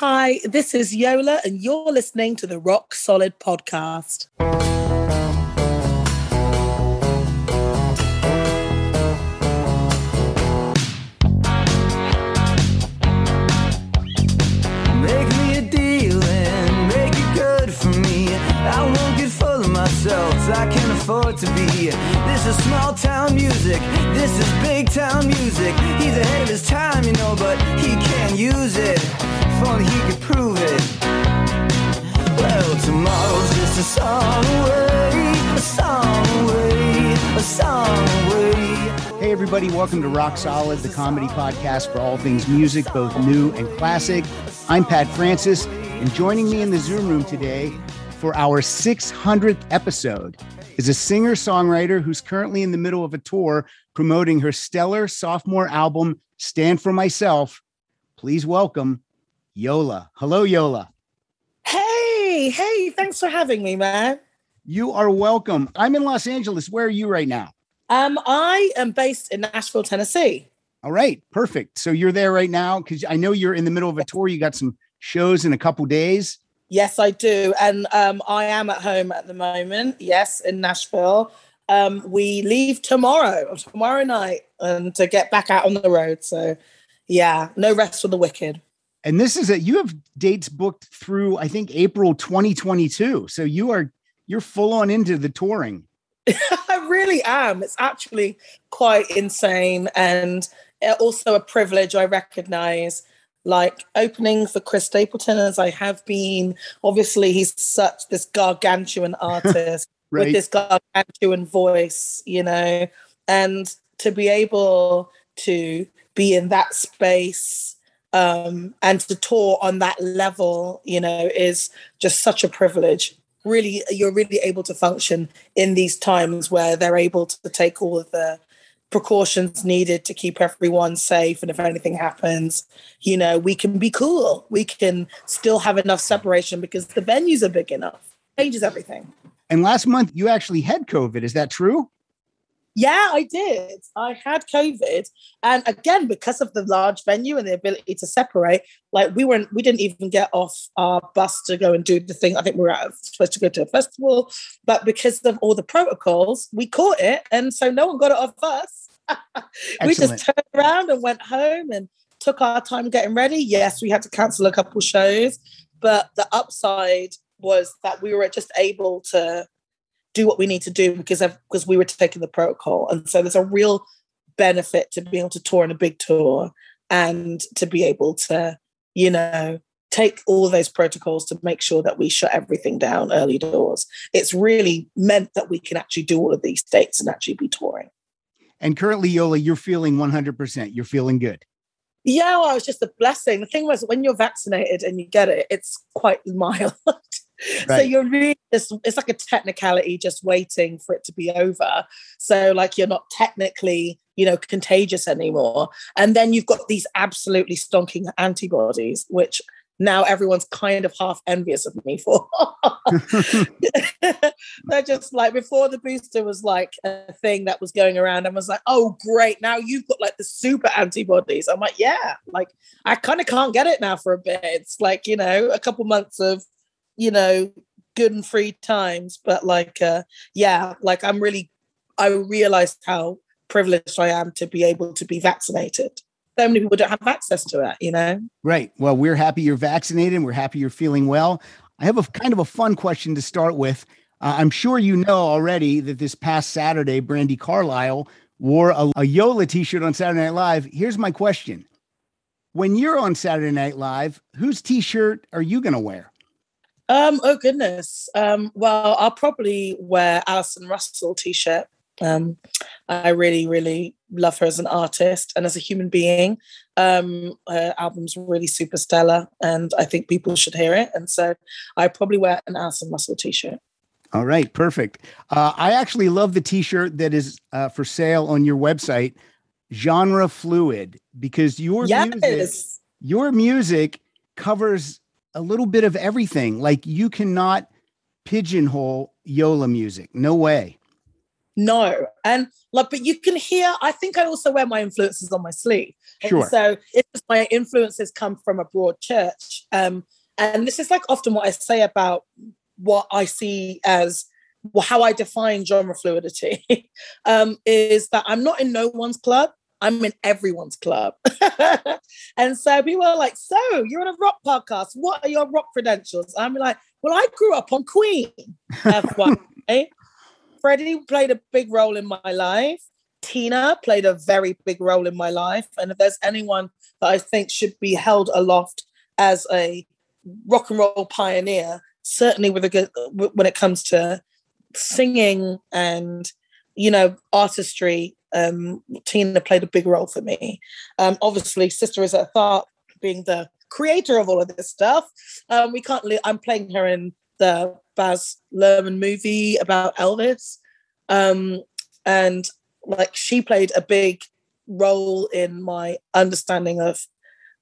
Hi, this is Yola, and you're listening to the Rock Solid Podcast. Make me a deal and make it good for me. I won't get full of myself, I can afford to be. This is small town music, this is big town music. He's ahead of his time, you know, but he can't use it. If only he could prove it. Well, tomorrow's just a song away, a song away, a song away. Hey, everybody, welcome to Rock Solid, the comedy podcast for all things music, both new and classic. I'm Pat Francis, and joining me in the Zoom room today for our 600th episode is a singer songwriter who's currently in the middle of a tour promoting her stellar sophomore album, Stand for Myself. Please welcome Yola. Hello, Yola. Hey, hey, thanks for having me, man. You are welcome. I'm in Los Angeles. Where are you right now? Um, I am based in Nashville, Tennessee. All right, perfect. So you're there right now because I know you're in the middle of a tour. You got some shows in a couple days. Yes, I do. And um, I am at home at the moment. Yes, in Nashville. Um, we leave tomorrow, tomorrow night, and to get back out on the road. So, yeah, no rest for the wicked. And this is a you have dates booked through I think April 2022. So you are you're full on into the touring. I really am. It's actually quite insane and uh, also a privilege I recognize. Like opening for Chris Stapleton, as I have been. Obviously, he's such this gargantuan artist Right. with this gargantuan voice, you know, and to be able to be in that space um, and to tour on that level, you know, is just such a privilege. Really, you're really able to function in these times where they're able to take all of the precautions needed to keep everyone safe. And if anything happens, you know, we can be cool. We can still have enough separation because the venues are big enough. Changes everything. And last month you actually had COVID. Is that true? Yeah, I did. I had COVID, and again, because of the large venue and the ability to separate, like we weren't, we didn't even get off our bus to go and do the thing. I think we were out, supposed to go to a festival, but because of all the protocols, we caught it, and so no one got it off us. we just turned around and went home and took our time getting ready. Yes, we had to cancel a couple shows, but the upside was that we were just able to do what we need to do because of, because we were taking the protocol. And so there's a real benefit to being able to tour in a big tour and to be able to, you know, take all those protocols to make sure that we shut everything down early doors. It's really meant that we can actually do all of these dates and actually be touring. And currently, Yola, you're feeling 100%. You're feeling good. Yeah, well, was just a blessing. The thing was, when you're vaccinated and you get it, it's quite mild. So you're really just, it's like a technicality just waiting for it to be over. So, like, you're not technically, you know, contagious anymore. And then you've got these absolutely stonking antibodies, which now everyone's kind of half envious of me for. They're just like before the booster was like a thing that was going around and was like, oh great, now you've got like the super antibodies. I'm like, yeah, like I kind of can't get it now for a bit. It's like, you know, a couple months of, you know, good and free times. But like uh yeah, like I'm really I realized how privileged I am to be able to be vaccinated. So many people don't have access to it, you know. Right. Well, we're happy you're vaccinated. and We're happy you're feeling well. I have a kind of a fun question to start with. Uh, I'm sure you know already that this past Saturday, Brandi Carlile wore a, a Yola t shirt on Saturday Night Live. Here's my question When you're on Saturday Night Live, whose t shirt are you going to wear? Um, oh goodness. Um, well, I'll probably wear Allison Russell t-shirt. Um, I really, really love her as an artist and as a human being. Um, her album's really super stellar, and I think people should hear it. And so, I probably wear an Allison Russell t-shirt. All right, perfect. Uh, I actually love the T-shirt that is uh, for sale on your website, genre fluid, because your music, your music covers a little bit of everything. Like you cannot pigeonhole Yola music. No way. No. And like, but you can hear, I think I also wear my influences on my sleeve. Sure. And so it's my influences come from a broad church. Um, and this is like often what I say about what I see as well, how I define genre fluidity um, is that I'm not in no one's club. I'm in everyone's club. and so people are like, so you're on a rock podcast. What are your rock credentials? I'm like, well, I grew up on Queen. FYI. Freddie played a big role in my life. Tina played a very big role in my life. And if there's anyone that I think should be held aloft as a rock and roll pioneer, certainly with a good when it comes to singing and you know artistry, um, Tina played a big role for me. Um, obviously, Sister Rosetta Tharpe being the creator of all of this stuff. Um, we can't. Li- I'm playing her in the Baz Luhrmann movie about Elvis, um, and like she played a big role in my understanding of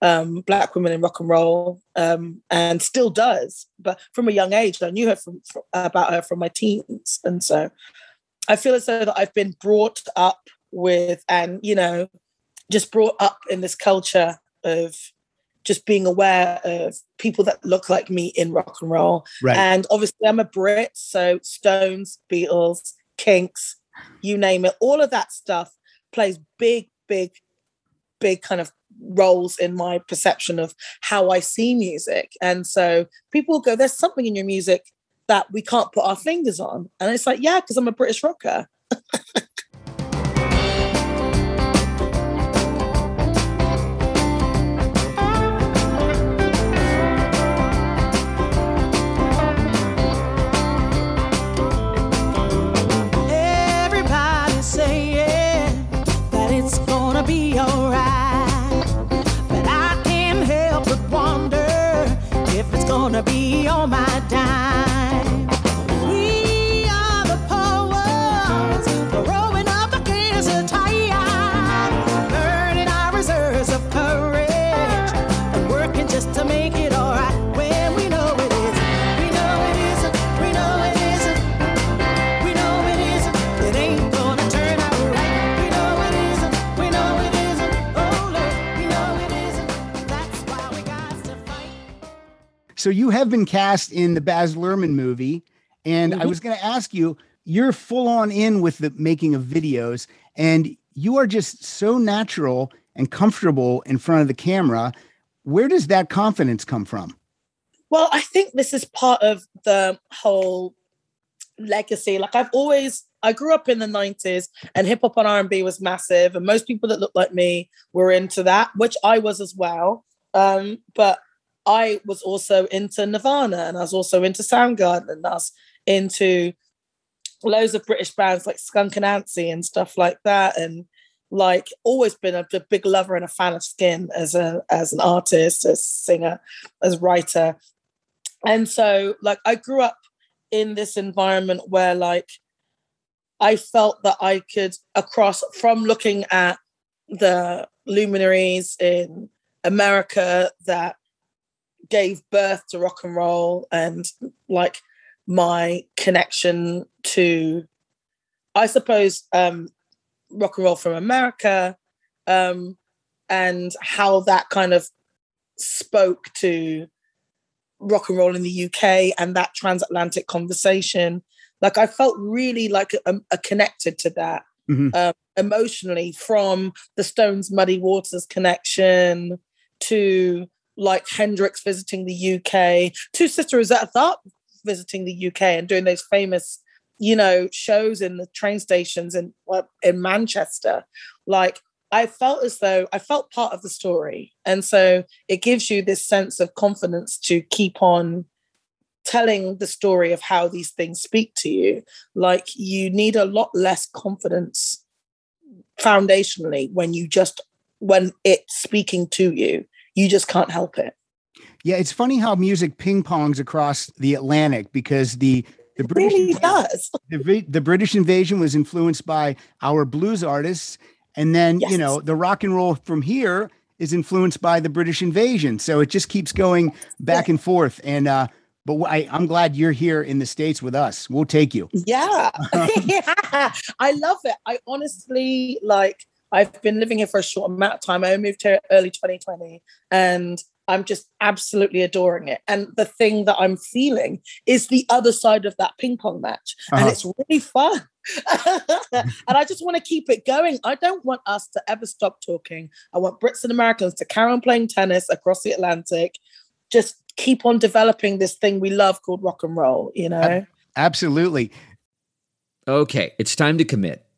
um, black women in rock and roll, um, and still does. But from a young age, I knew her from, from, about her from my teens, and so I feel as though that I've been brought up with, and you know, just brought up in this culture of just being aware of people that look like me in rock and roll. Right. And obviously, I'm a Brit, so Stones, Beatles, Kinks, you name it, all of that stuff plays big, big, big kind of roles in my perception of how I see music. And so people go, there's something in your music that we can't put our fingers on. And it's like, yeah, because I'm a British rocker. have been cast in the Baz Luhrmann movie, and I Mhm. was going to ask you, you're full on in with the making of videos, and you are just so natural and comfortable in front of the camera. Where does that confidence come from? Well, I think this is part of the whole legacy. Like I've always, I grew up in the '90s, and hip hop and R and B was massive, and most people that looked like me were into that, which I was as well. Um, but I was also into Nirvana, and I was also into Soundgarden, and I was into loads of British bands like Skunk Anansie and stuff like that, and like always been a, a big lover and a fan of Skin as a as an artist, as singer, as writer, and so like I grew up in this environment where like I felt that I could across from looking at the luminaries in America that gave birth to rock and roll and like my connection to I suppose um rock and roll from America um and how that kind of spoke to rock and roll in the UK and that transatlantic conversation. Like I felt really like a, a connected to that Mhm. um, emotionally from the Stones Muddy Waters connection to like Hendrix visiting the UK to Sister Rosetta Tharpe visiting the UK and doing those famous, you know, shows in the train stations in in Manchester. Like I felt as though I felt part of the story. And so it gives you this sense of confidence to keep on telling the story of how these things speak to you. Like you need a lot less confidence foundationally when you just when it's speaking to you, you just can't help it. Yeah, it's funny how music ping pongs across the Atlantic because the the British really does. the, the British invasion was influenced by our blues artists, and then you know the rock and roll from here is influenced by the British invasion. So it just keeps going back and forth. And uh, but I, I'm glad you're here in the states with us. We'll take you. Yeah. yeah. I love it. I honestly like I've been living here for a short amount of time. I moved here early 2020 and I'm just absolutely adoring it. And the thing that I'm feeling is the other side of that ping pong match. Uh-huh. And it's really fun. and I just want to keep it going. I don't want us to ever stop talking. I want Brits and Americans to carry on playing tennis across the Atlantic. Just keep on developing this thing we love called rock and roll, you know? Absolutely. Okay, it's time to commit.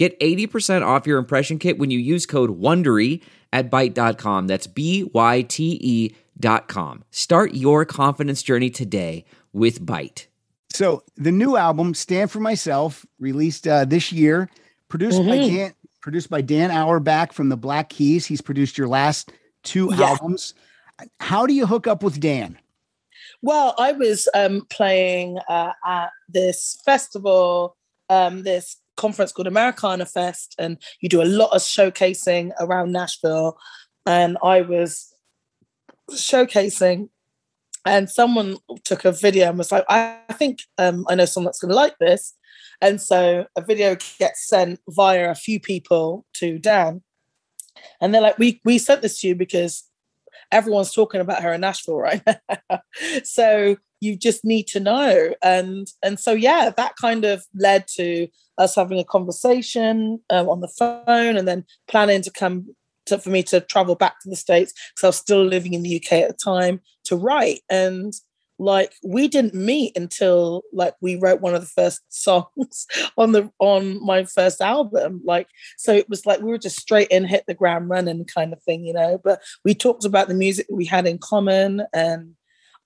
Get 80% off your impression kit when you use code WONDERY at Byte.com. That's B-Y-T-E dot com. Start your confidence journey today with Byte. So the new album, Stand For Myself, released uh, this year, produced mm-hmm. by Dan, produced by Dan Auerbach from the Black Keys. He's produced your last two yeah. albums. How do you hook up with Dan? Well, I was um, playing uh, at this festival, um, this conference called Americana Fest, and you do a lot of showcasing around Nashville. And I was showcasing, and someone took a video and was like, I, think um, I know someone that's going to like this. And so a video gets sent via a few people to Dan. And they're like, we, we sent this to you because everyone's talking about her in Nashville right now. so you just need to know. And and so yeah, that kind of led to us having a conversation um, on the phone and then planning to come to, for me to travel back to the States because I was still living in the UK at the time to write. And like we didn't meet until like we wrote one of the first songs on the on my first album like so it was like we were just straight in hit the ground running kind of thing you know but we talked about the music we had in common and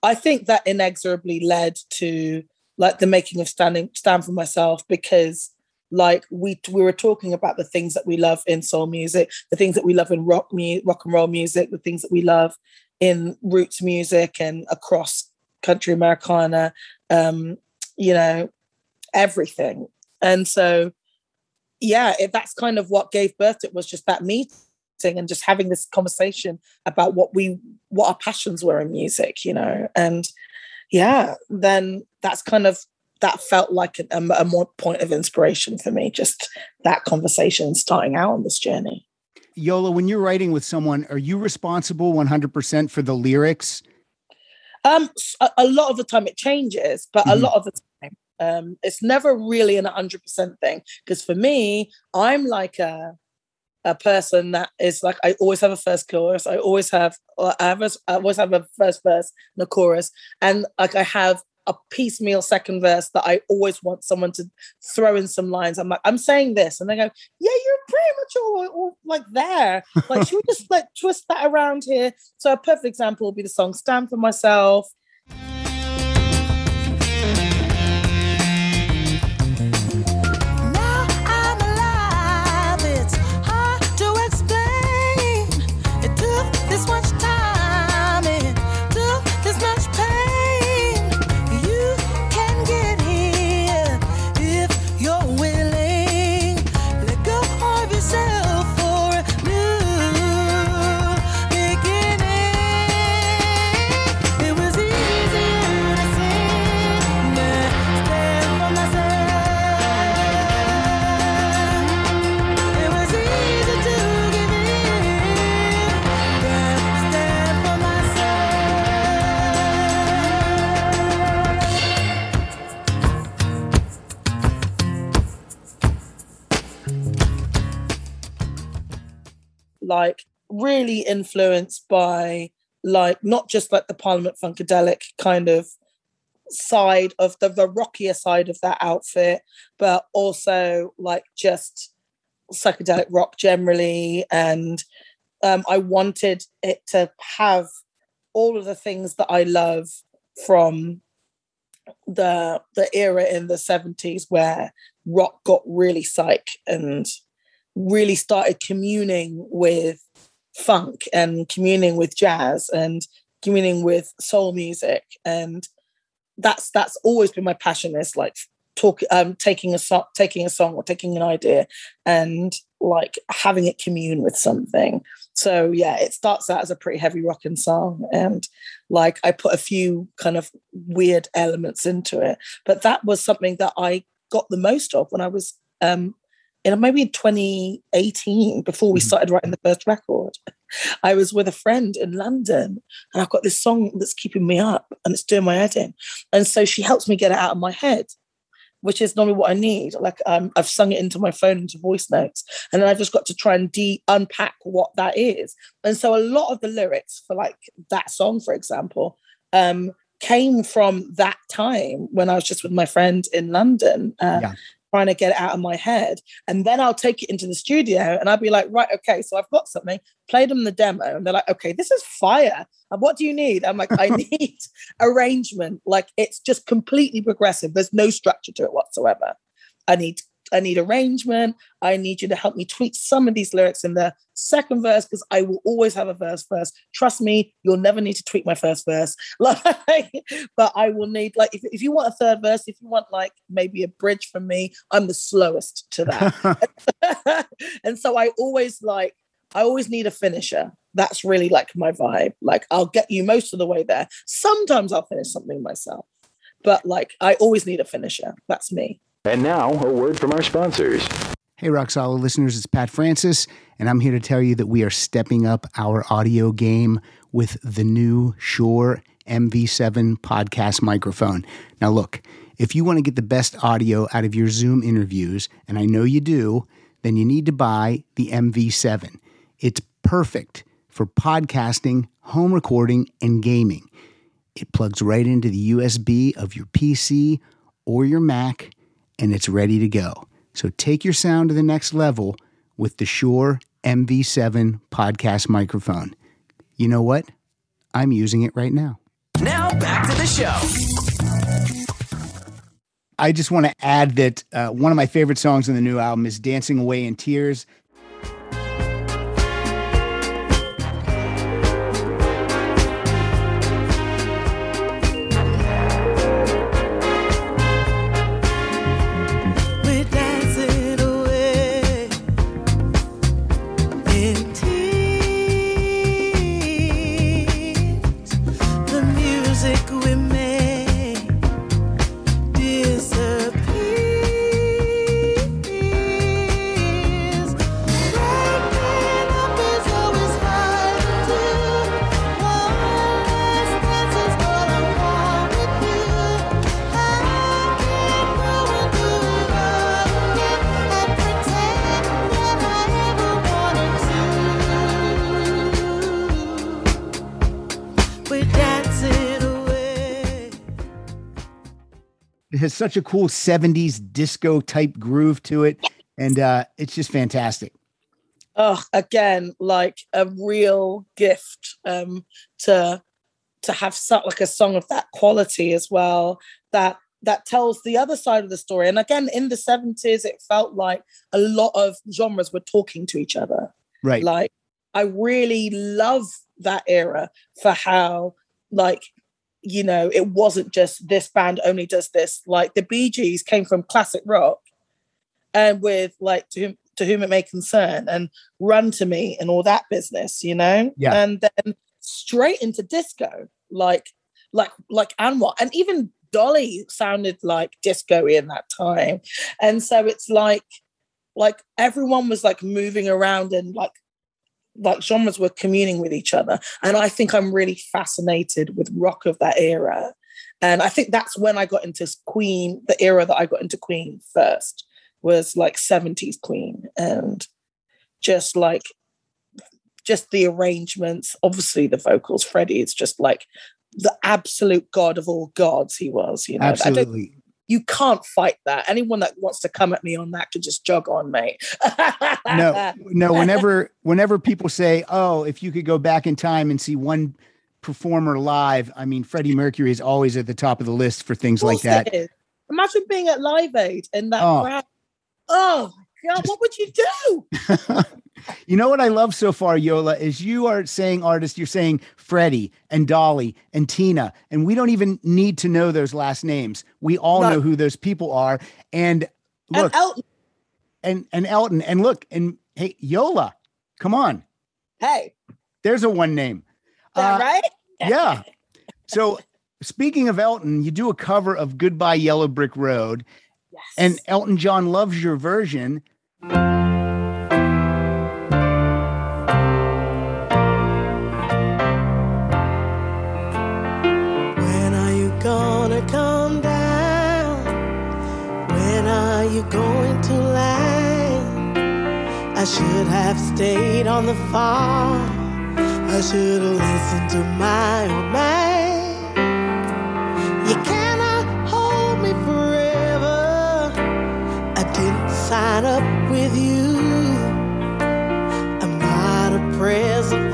i think that inexorably led to like the making of standing stand for myself because like we we were talking about the things that we love in soul music the things that we love in rock mu- rock and roll music the things that we love in roots music and across country Americana, um, you know, everything. And so, yeah, it, that's kind of what gave birth to it was just that meeting and just having this conversation about what we, what our passions were in music, you know, and yeah, then that's kind of that felt like a, a, more point of inspiration for me just that conversation starting out on this journey yola when you're writing with someone are you responsible 100% for the lyrics um, a, a, lot of the time it changes, but mm-hmm. a lot of the time um, it's never really an 100% thing. Because for me, I'm like a a person that is like I always have a first chorus. I always have I have a, I always have a first verse and a chorus, and like I have a piecemeal second verse that I always want someone to throw in some lines. I'm like, I'm saying this, and they go, "Yeah, you're pretty much all, all like there." Like, should we just like twist that around here? So a perfect example would be the song "Stand for Myself." Like really influenced by like not just like the Parliament Funkadelic kind of side of the, the rockier side of that outfit, but also like just psychedelic rock generally. And um, I wanted it to have all of the things that I love from the the era in the 70s where rock got really psych and really started communing with funk and communing with jazz and communing with soul music. And that's that's always been my passion is like talk um taking a song taking a song or taking an idea and like having it commune with something. So yeah it starts out as a pretty heavy rocking song and like i put a few kind of weird elements into it. But that was something that i got the most of when i was um in maybe in 2018 before we started writing the first record i was with a friend in london and i've got this song that's keeping me up and it's doing my head in and so she helps me get it out of my head which is normally what I need. Like um, I've sung it into my phone into voice notes, and then I've just got to try and de unpack what that is. And so a lot of the lyrics for like that song, for example, um, came from that time when I was just with my friend in London. Uh, yeah trying to get it out of my head. And then I'll take it into the studio and I'll be like, right, okay, so I've got something, play them the demo. And they're like, okay, this is fire. And what do you need? I'm like, I need arrangement. Like it's just completely progressive. There's no structure to it whatsoever. I need I need arrangement. I need you to help me tweak some of these lyrics in the second verse because I will always have a verse first. Trust me, you'll never need to tweak my first verse. Like, but I will need like if, if you want a third verse, if you want like maybe a bridge from me, I'm the slowest to that. and so I always like I always need a finisher. That's really like my vibe. Like I'll get you most of the way there. Sometimes I'll finish something myself, but like I always need a finisher. That's me. And now, a word from our sponsors. Hey, Rock Solid listeners, it's Pat Francis, and I'm here to tell you that we are stepping up our audio game with the new Shure MV7 podcast microphone. Now, look, if you want to get the best audio out of your Zoom interviews, and I know you do, then you need to buy the MV7. It's perfect for podcasting, home recording, and gaming. It plugs right into the USB of your PC or your Mac and it's ready to go. So take your sound to the next level with the Shure MV7 podcast microphone. You know what? I'm using it right now. Now back to the show. I just want to add that uh, one of my favorite songs in the new album is Dancing Away in Tears. Such a cool 70s disco type groove to it. And uh, it's just fantastic. Oh, again, like a real gift um, to to have so, like a song of that quality as well. That that tells the other side of the story. And again, in the 70s, it felt like a lot of genres were talking to each other. Right. Like I really love that era for how like you know, it wasn't just this band only does this. Like the Bee Gees came from classic rock and with like to whom to whom it may concern and run to me and all that business, you know? Yeah. And then straight into disco, like like like Anwar. And even Dolly sounded like disco in that time. And so it's like like everyone was like moving around and like like genres were communing with each other. And I think I'm really fascinated with rock of that era. And I think that's when I got into Queen, the era that I got into Queen first was like 70s Queen. And just like, just the arrangements, obviously the vocals. Freddie is just like the absolute god of all gods he was, you know. Absolutely you can't fight that. Anyone that wants to come at me on that could just jog on, mate. no, no. Whenever, whenever people say, "Oh, if you could go back in time and see one performer live," I mean, Freddie Mercury is always at the top of the list for things like that. Imagine being at Live Aid in that oh. crowd. Oh God, what would you do? You know what I love so far, Yola, is you are saying artist, you're saying Freddie and Dolly and Tina, and we don't even need to know those last names. We all No. know who those people are. And look, and Elton, and, and Elton, and look, and hey, Yola, come on. hey, There's a one name. that Uh, right? yeah. So speaking of Elton, you do a cover of Goodbye Yellow Brick Road, Yes. and Elton John loves your version. Going to land? I should have stayed on the farm. I should have listened to my old man. You cannot hold me forever. I didn't sign up with you. I'm not a present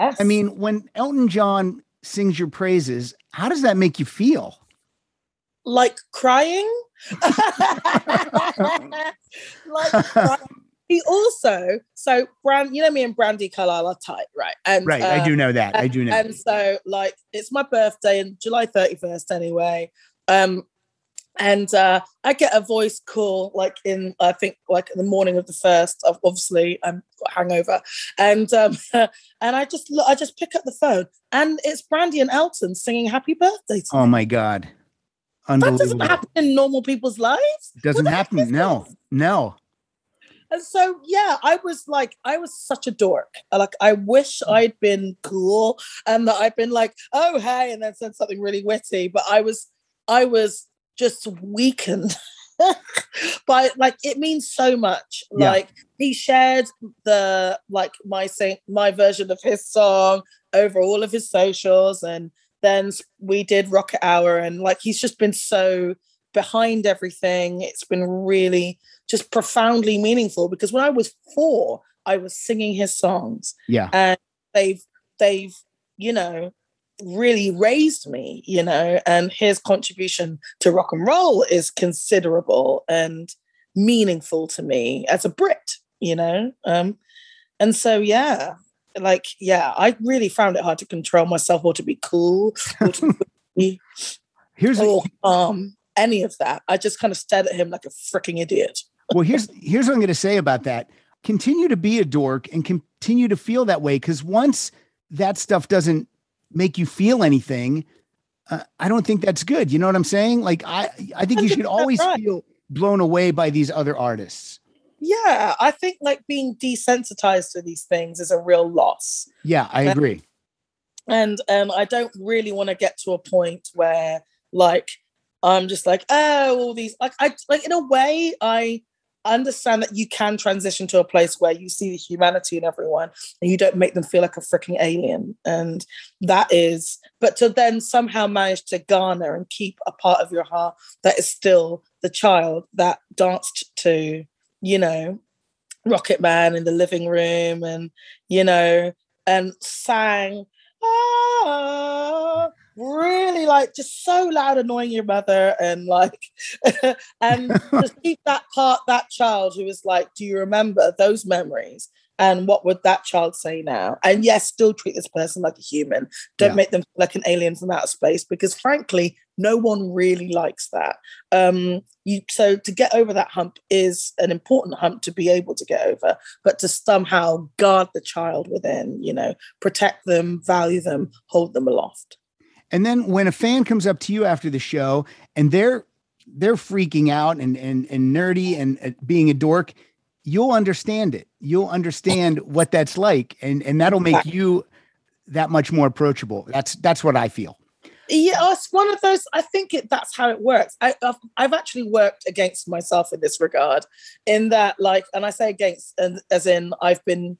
yes. I mean, when Elton John sings your praises, how does that make you feel? like crying. like crying. he also so Brand, you know me and Brandi Carlile are tight, right? And Right. I uh, do know that. I do know. And so, like, it's my birthday in July 31st anyway. Um, and uh, I get a voice call like in I think like in the morning of the first. Obviously, I'm got hangover, and um, and I just look, I just pick up the phone, and it's Brandi and Elton singing "Happy Birthday." To me. oh my God. that doesn't happen in normal people's lives. Doesn't happen. No, no. And so, yeah, I was like, I was such a dork. Like, I wish I'd been cool and that I'd been like, oh, hey, and then said something really witty. But I was, I was just weakened by like, it means so much. Yeah. Like, he shared the, like, my sing, my version of his song over all of his socials. And then we did Rocket Hour. And like, he's just been so behind everything. It's been really, just profoundly meaningful because when I was four, I was singing his songs Yeah. and they've they've, you know, really raised me, you know, and his contribution to rock and roll is considerable and meaningful to me as a Brit, you know. Um, and so yeah, like, yeah, I really found it hard to control myself or to be cool or to be Here's or calm, any of that. I just kind of stared at him like a freaking idiot. well, here's here's what I'm going to say about that. Continue to be a dork and continue to feel that way because once that stuff doesn't make you feel anything, uh, I don't think that's good. You know what I'm saying? Like I I think you should always right. feel blown away by these other artists. Yeah, I think like being desensitized to these things is a real loss. Yeah, I agree. And um I don't really want to get to a point where like I'm just like, oh, all these like I like in a way I understand that you can transition to a place where you see the humanity in everyone and you don't make them feel like a freaking alien. And that is, but to then somehow manage to garner and keep a part of your heart that is still the child that danced to, you know, Rocket Man in the living room and, you know, and sang, ah, really like just so loud, annoying your mother and like, and just keep that part, that child who is like, do you remember those memories? And what would that child say now? And yes, still treat this person like a human. Don't Yeah. make them feel like an alien from outer space because frankly, no one really likes that. Um, you so to get over that hump is an important hump to be able to get over, but to somehow guard the child within, you know, protect them, value them, hold them aloft. And then when a fan comes up to you after the show and they're they're freaking out and and and nerdy and uh, being a dork, you'll understand it. You'll understand what that's like, and and that'll make you that much more approachable. That's that's what I feel. Yeah, it's one of those. I think it, that's how it works. I, I've, I've actually worked against myself in this regard, in that, like, and I say against, and as in, I've been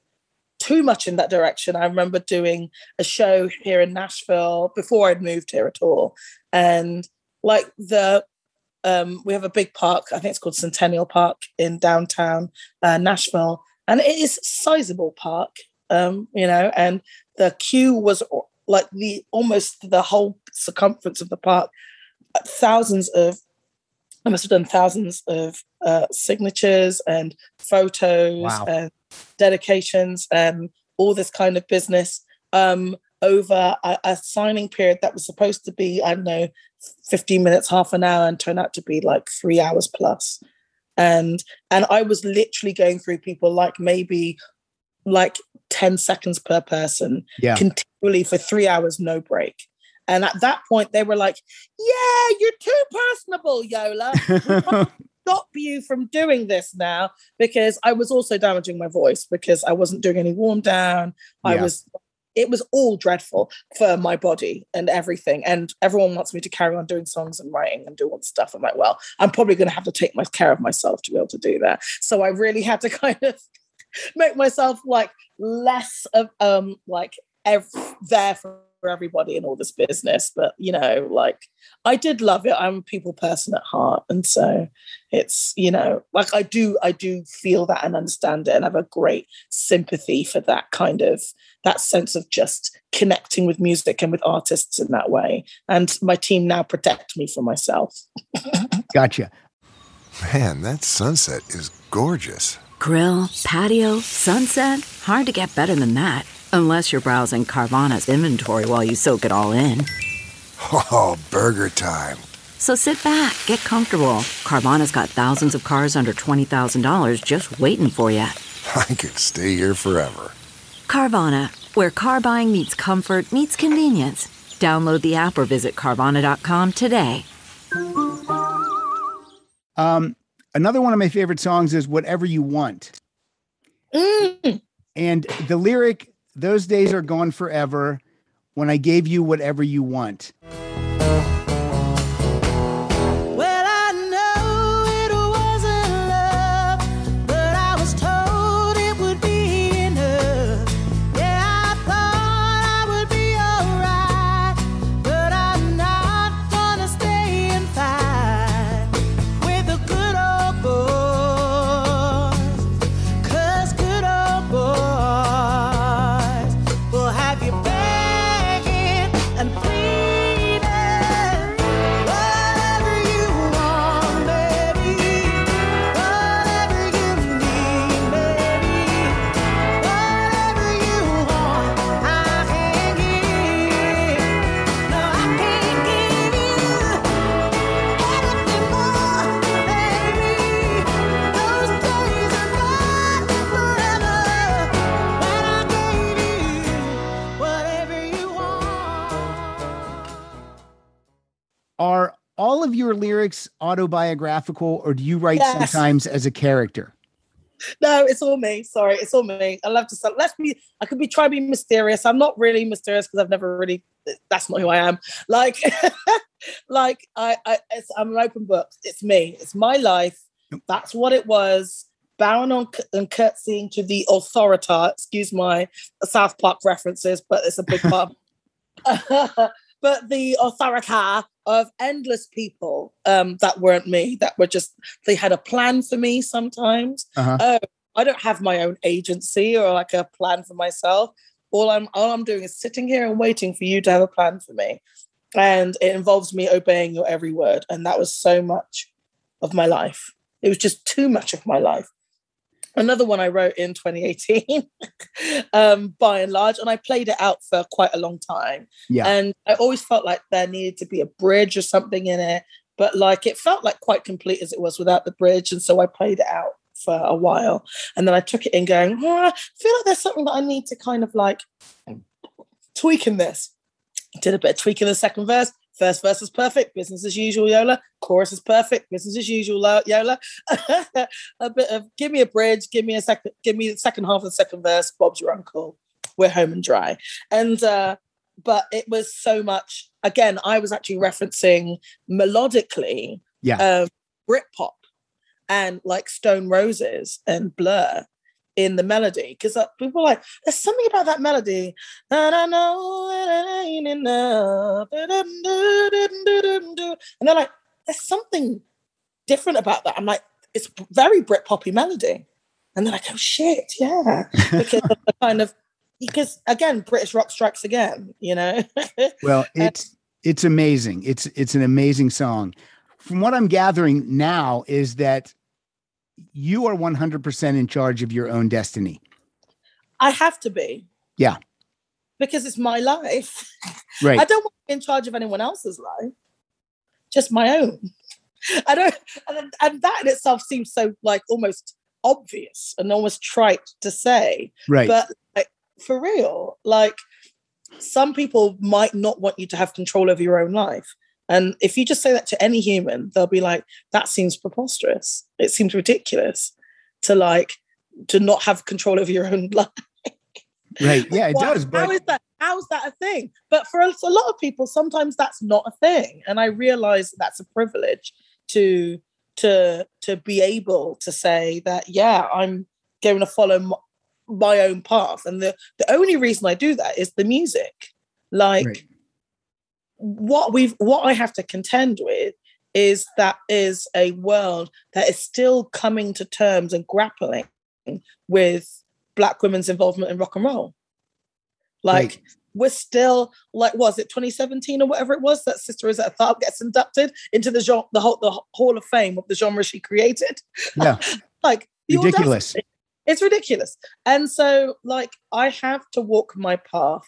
too much in that direction. I remember doing a show here in Nashville before I'd moved here at all. And like the um, we have a big park, I think it's called Centennial Park in downtown uh, Nashville. And it is sizable park, um, you know, and the queue was like the almost the whole circumference of the park. Thousands of I must have done thousands of uh, signatures and photos Wow. and dedications and all this kind of business um, over a, a signing period that was supposed to be, I don't know, 15 minutes, half an hour, and turned out to be like three hours plus. And and I was literally going through people like maybe like 10 seconds per person Yeah. continually for three hours, no break. And at that point, they were like, Yeah, you're too personable, Yola. Stop you from doing this now because I was also damaging my voice because I wasn't doing any warm down. I Yeah. was, it was all dreadful for my body and everything. And everyone wants me to carry on doing songs and writing and doing stuff. I'm like, well, I'm probably going to have to take my care of myself to be able to do that. So I really had to kind of make myself like less of um like ev- there for everybody in all this business but you know like i did love it i'm a people person at heart and so it's you know like i do i do feel that and understand it and have a great sympathy for that kind of that sense of just connecting with music and with artists in that way and my team now protect me from myself Gotcha. Man, that sunset is gorgeous. Grill, patio, sunset. Hard to get better than that. Unless you're browsing Carvana's inventory while you soak it all in. Oh, burger time. So sit back, get comfortable. Carvana's got thousands of cars under $20,000 just waiting for you. I could stay here forever. Carvana, where car buying meets comfort, meets convenience. Download the app or visit Carvana.com today. Um, another one of my favorite songs is Whatever You Want. Mm. And the lyric, those days are gone forever when I gave you whatever you want. Of your lyrics autobiographical or do you write Yes. sometimes as a character? No, it's all me. Sorry, it's all me. I love to sell. Let's be. I could be try to be mysterious. I'm not really mysterious because I've never really. That's not who I am. Like, like I, I it's, I'm an open book. It's me. It's my life. That's what it was. Bowing on and curtsying to the authorita. Excuse my South Park references, but it's a big part. but the authorita of endless people um, that weren't me. That were just they had a plan for me sometimes. Uh-huh. Oh, I don't have my own agency or like a plan for myself. All I'm all I'm doing is sitting here and waiting for you to have a plan for me. And it involves me obeying your every word. And that was so much of my life. It was just too much of my life. Another one I wrote in 2018, um, by and large, and I played it out for quite a long time. Yeah. And I always felt like there needed to be a bridge or something in it, but like it felt like quite complete as it was without the bridge. And so I played it out for a while. And then I took it in going, oh, I feel like there's something that I need to kind of like tweak in this. Did a bit of tweak in the second verse. First verse is perfect, business as usual, Yola. Chorus is perfect, business as usual, Yola. a bit of give me a bridge, give me a second, give me the second half of the second verse. Bob's your uncle. We're home and dry. And uh, but it was so much. Again, I was actually referencing melodically Yeah. um, Britpop and like Stone Roses and Blur in the melody because uh, people are like, there's something about that melody. And I know it ain't enough. And they're like, there's something different about that. I'm like, it's very Britpoppy melody. And they're like, oh shit, yeah. Because kind of because again, British rock strikes again, you know. well, it's it's amazing. It's it's an amazing song. From what I'm gathering now is that you are 100% in charge of your own destiny. I have to be. Yeah. Because it's my life. Right. I don't want to be in charge of anyone else's life, just my own. I don't, and, and that in itself seems so like almost obvious and almost trite to say. Right. But like, for real, like some people might not want you to have control over your own life. And if you just say that to any human, they'll be like, that seems preposterous. It seems ridiculous to like to not have control over your own life. Right. Yeah, it does. But how is that? How's that a thing? But for a, a lot of people, sometimes that's not a thing. And I realize that that's a privilege to to to be able to say that, yeah, I'm going to follow m- my own path. And the the only reason I do that is the music. Like Right. What we've what I have to contend with is that is a world that is still coming to terms and grappling with black women's involvement in rock and roll. Like Right. we're still like was it 2017 or whatever it was that Sister is Rosetta Tharpe gets inducted into the genre, the whole the Hall of Fame of the genre she created. yeah, like ridiculous. It's ridiculous. And so like I have to walk my path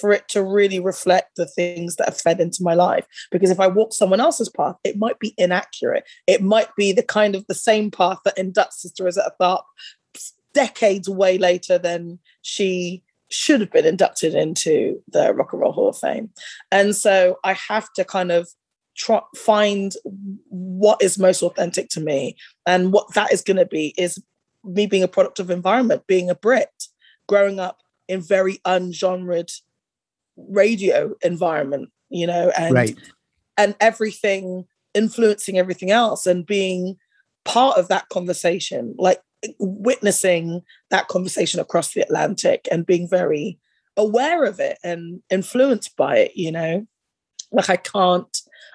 for it to really reflect the things that have fed into my life. Because if I walk someone else's path, it might be inaccurate. It might be the kind of the same path that inducts Sister Rosetta Tharpe decades way later than she should have been inducted into the Rock and Roll Hall of Fame. And so I have to kind of try find what is most authentic to me. And what that is going to be is me being a product of environment, being a Brit, growing up in very ungenred radio environment, you know, and right. and everything influencing everything else and being part of that conversation, like witnessing that conversation across the Atlantic and being very aware of it and influenced by it, you know. Like I can't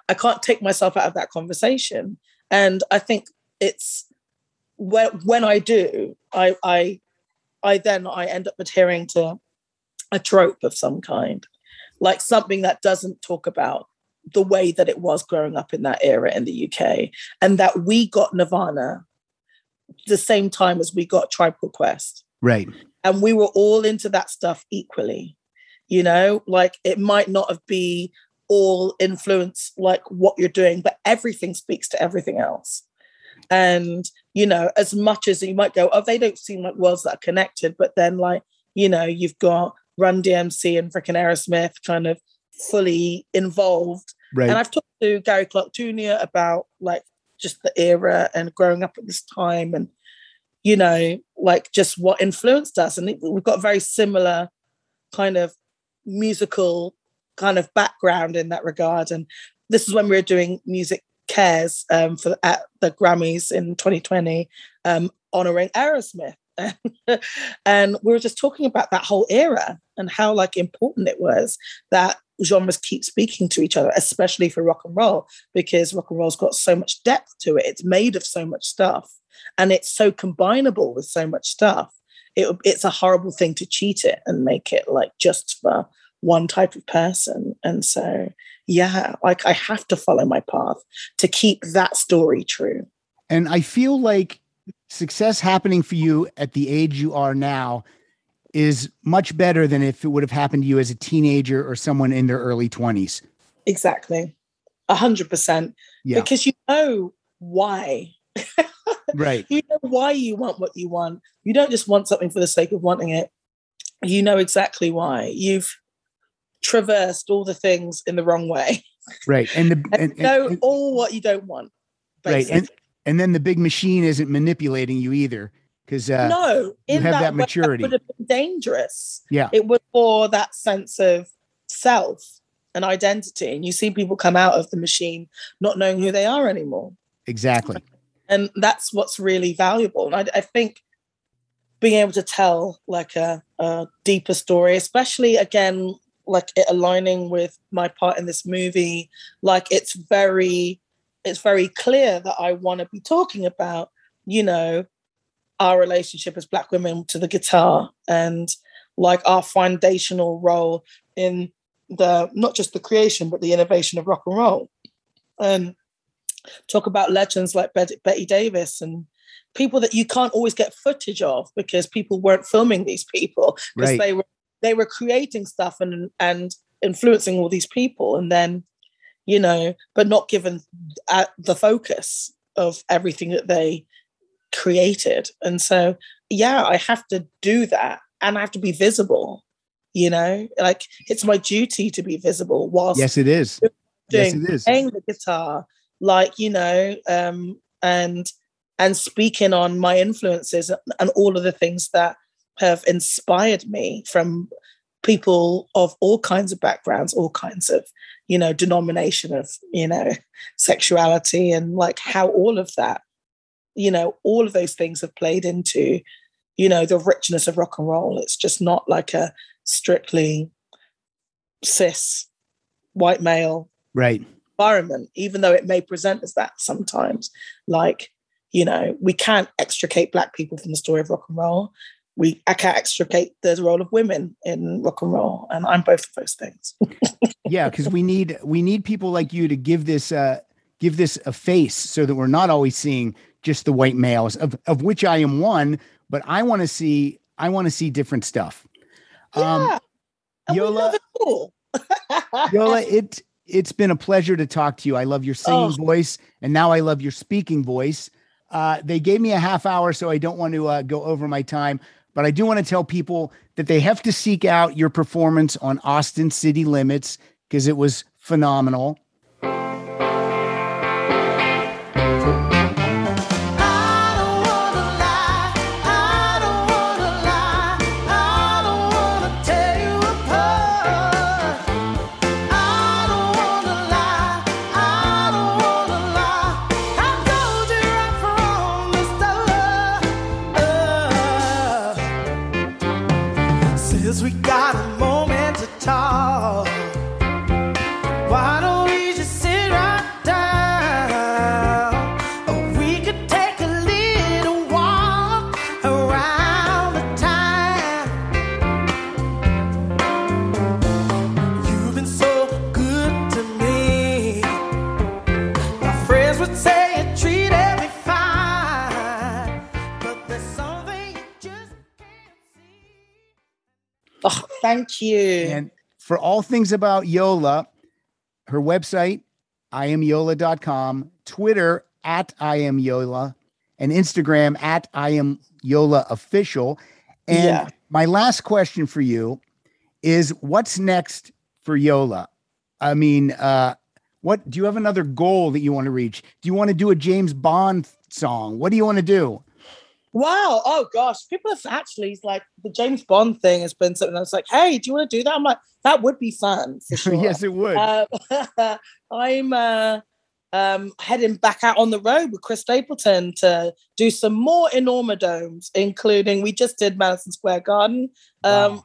I can't take myself out of that conversation. And I think it's when when I do, I I I then I end up adhering to a trope of some kind, like something that doesn't talk about the way that it was growing up in that era in the UK, and that we got Nirvana the same time as we got Tribal Quest, Right. and we were all into that stuff equally. You know, like it might not have be all influence like what you're doing, but everything speaks to everything else. And you know, as much as you might go, oh, they don't seem like worlds that are connected, but then like you know, you've got Run DMC and freaking Aerosmith kind of fully involved. Right. And I've talked to Gary Clark Jr. about like just the era and growing up at this time and you know, like just what influenced us. And we've got a very similar kind of musical kind of background in that regard. And this is when we were doing music cares um, for at the Grammys in 2020, um, honoring Aerosmith. and we were just talking about that whole era and how like important it was that genres keep speaking to each other, especially for rock and roll, because rock and roll's got so much depth to it. It's made of so much stuff and it's so combinable with so much stuff. It, it's a horrible thing to cheat it and make it like just for one type of person. And so, yeah, like I have to follow my path to keep that story true. And I feel like success happening for you at the age you are now is much better than if it would have happened to you as a teenager or someone in their early 20s. Exactly. A hundred percent. Yeah. Because you know why. Right. You know why you want what you want. You don't just want something for the sake of wanting it. You know exactly why. You've traversed all the things in the wrong way. Right. And the And, and, know and- all what you don't want. right. And basically. And then the big machine isn't manipulating you either. Because uh no, you in have that way, maturity. would have been dangerous. yeah. It was for that sense of self and identity. And you see people come out of the machine not knowing who they are anymore. Exactly. and that's what's really valuable and I, I think being able to tell like a, a deeper story, especially again, like it aligning with my part in this movie, like it's very, it's very clear that I want to be talking about, you know, our relationship as black women to the guitar and like our foundational role in the not just the creation but the innovation of rock and roll. And talk about legends like betty davis and people that you can't always get footage of because people weren't filming these people. Because Right. they were they were creating stuff and and influencing all these people. And then you know but not given uh, the focus of everything that they created and so yeah i have to do that and i have to be visible you know like it's my duty to be visible whilst Yes, it is. Yes, it is. playing the guitar like you know um and and speaking on my influences and all of the things that have inspired me from people of all kinds of backgrounds all kinds of you know denomination of you know sexuality and like how all of that you know all of those things have played into you know the richness of rock and roll it's just not like a strictly cis white male Right. environment, even though it may present as that sometimes. Like, you know, we can't extricate black people from the story of rock and roll. We I can't extricate the role of women in rock and roll, and I'm both of those things. yeah because we need we need people like you to give this uh give this a face so that we're not always seeing just the white males of of which i am one but i want to see i want to see different stuff um yeah, and we Yola- love it all. yola it it's been a pleasure to talk to you i love your singing Oh. voice and now i love your speaking voice uh they gave me a half hour so i don't want to uh, go over my time but i do want to tell people that they have to seek out your performance on austin city limits because it was phenomenal thank you. And for all things about Yola, her website, iamyola.com, Twitter at I am Yola, and Instagram at I am Yola official. And Yeah. my last question for you is what's next for Yola? I mean, uh, what do you have another goal that you want to reach? Do you want to do a James Bond song? What do you want to do? Wow. Oh gosh. People have actually like the James Bond thing has been something that's like, hey, do you want to do that? I'm like, that would be fun for sure. yes, it would. Um, I'm uh, um, heading back out on the road with Chris Stapleton to do some more enormodomes, including we just did Madison Square Garden. Um,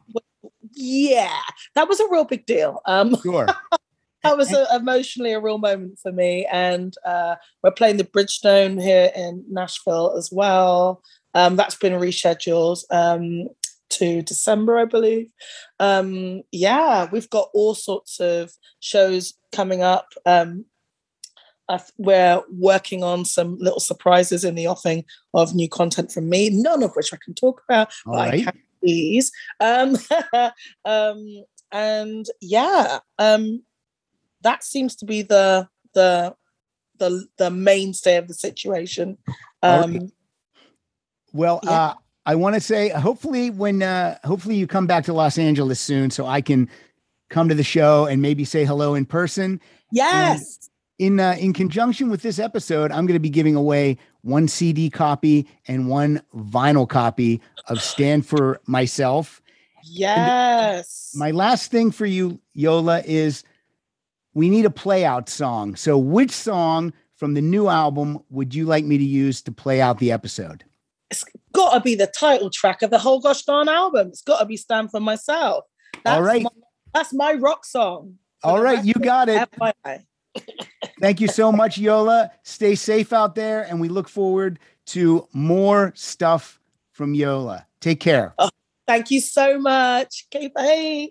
Yeah, that was a real big deal. Um, sure. that was a, emotionally a real moment for me. And uh, we're playing the Bridgestone here in Nashville as well. Um, that's been rescheduled um, to December, I believe. Um, yeah, we've got all sorts of shows coming up. Um, I we're working on some little surprises in the offing of new content from me, none of which I can talk about. All but I right. can please. Um, um, and yeah, um, that seems to be the the the the mainstay of the situation. Um. Well, Yeah. uh, I want to say, hopefully, when uh, hopefully you come back to Los Angeles soon, so I can come to the show and maybe say hello in person. yes. In uh, in conjunction with this episode, I'm going to be giving away one CD copy and one vinyl copy of Stand for Myself. Yes. My last thing for you, Yola, is we need a play out song. So, which song from the new album would you like me to use to play out the episode? It's got to be the title track of the whole gosh darn album. It's got to be "Stand for Myself." That's All right. my, that's my rock song. All right, you got it. Thank you so much, Yola. Stay safe out there, and we look forward to more stuff from Yola. Take care. Oh, thank you so much. Okay, bye.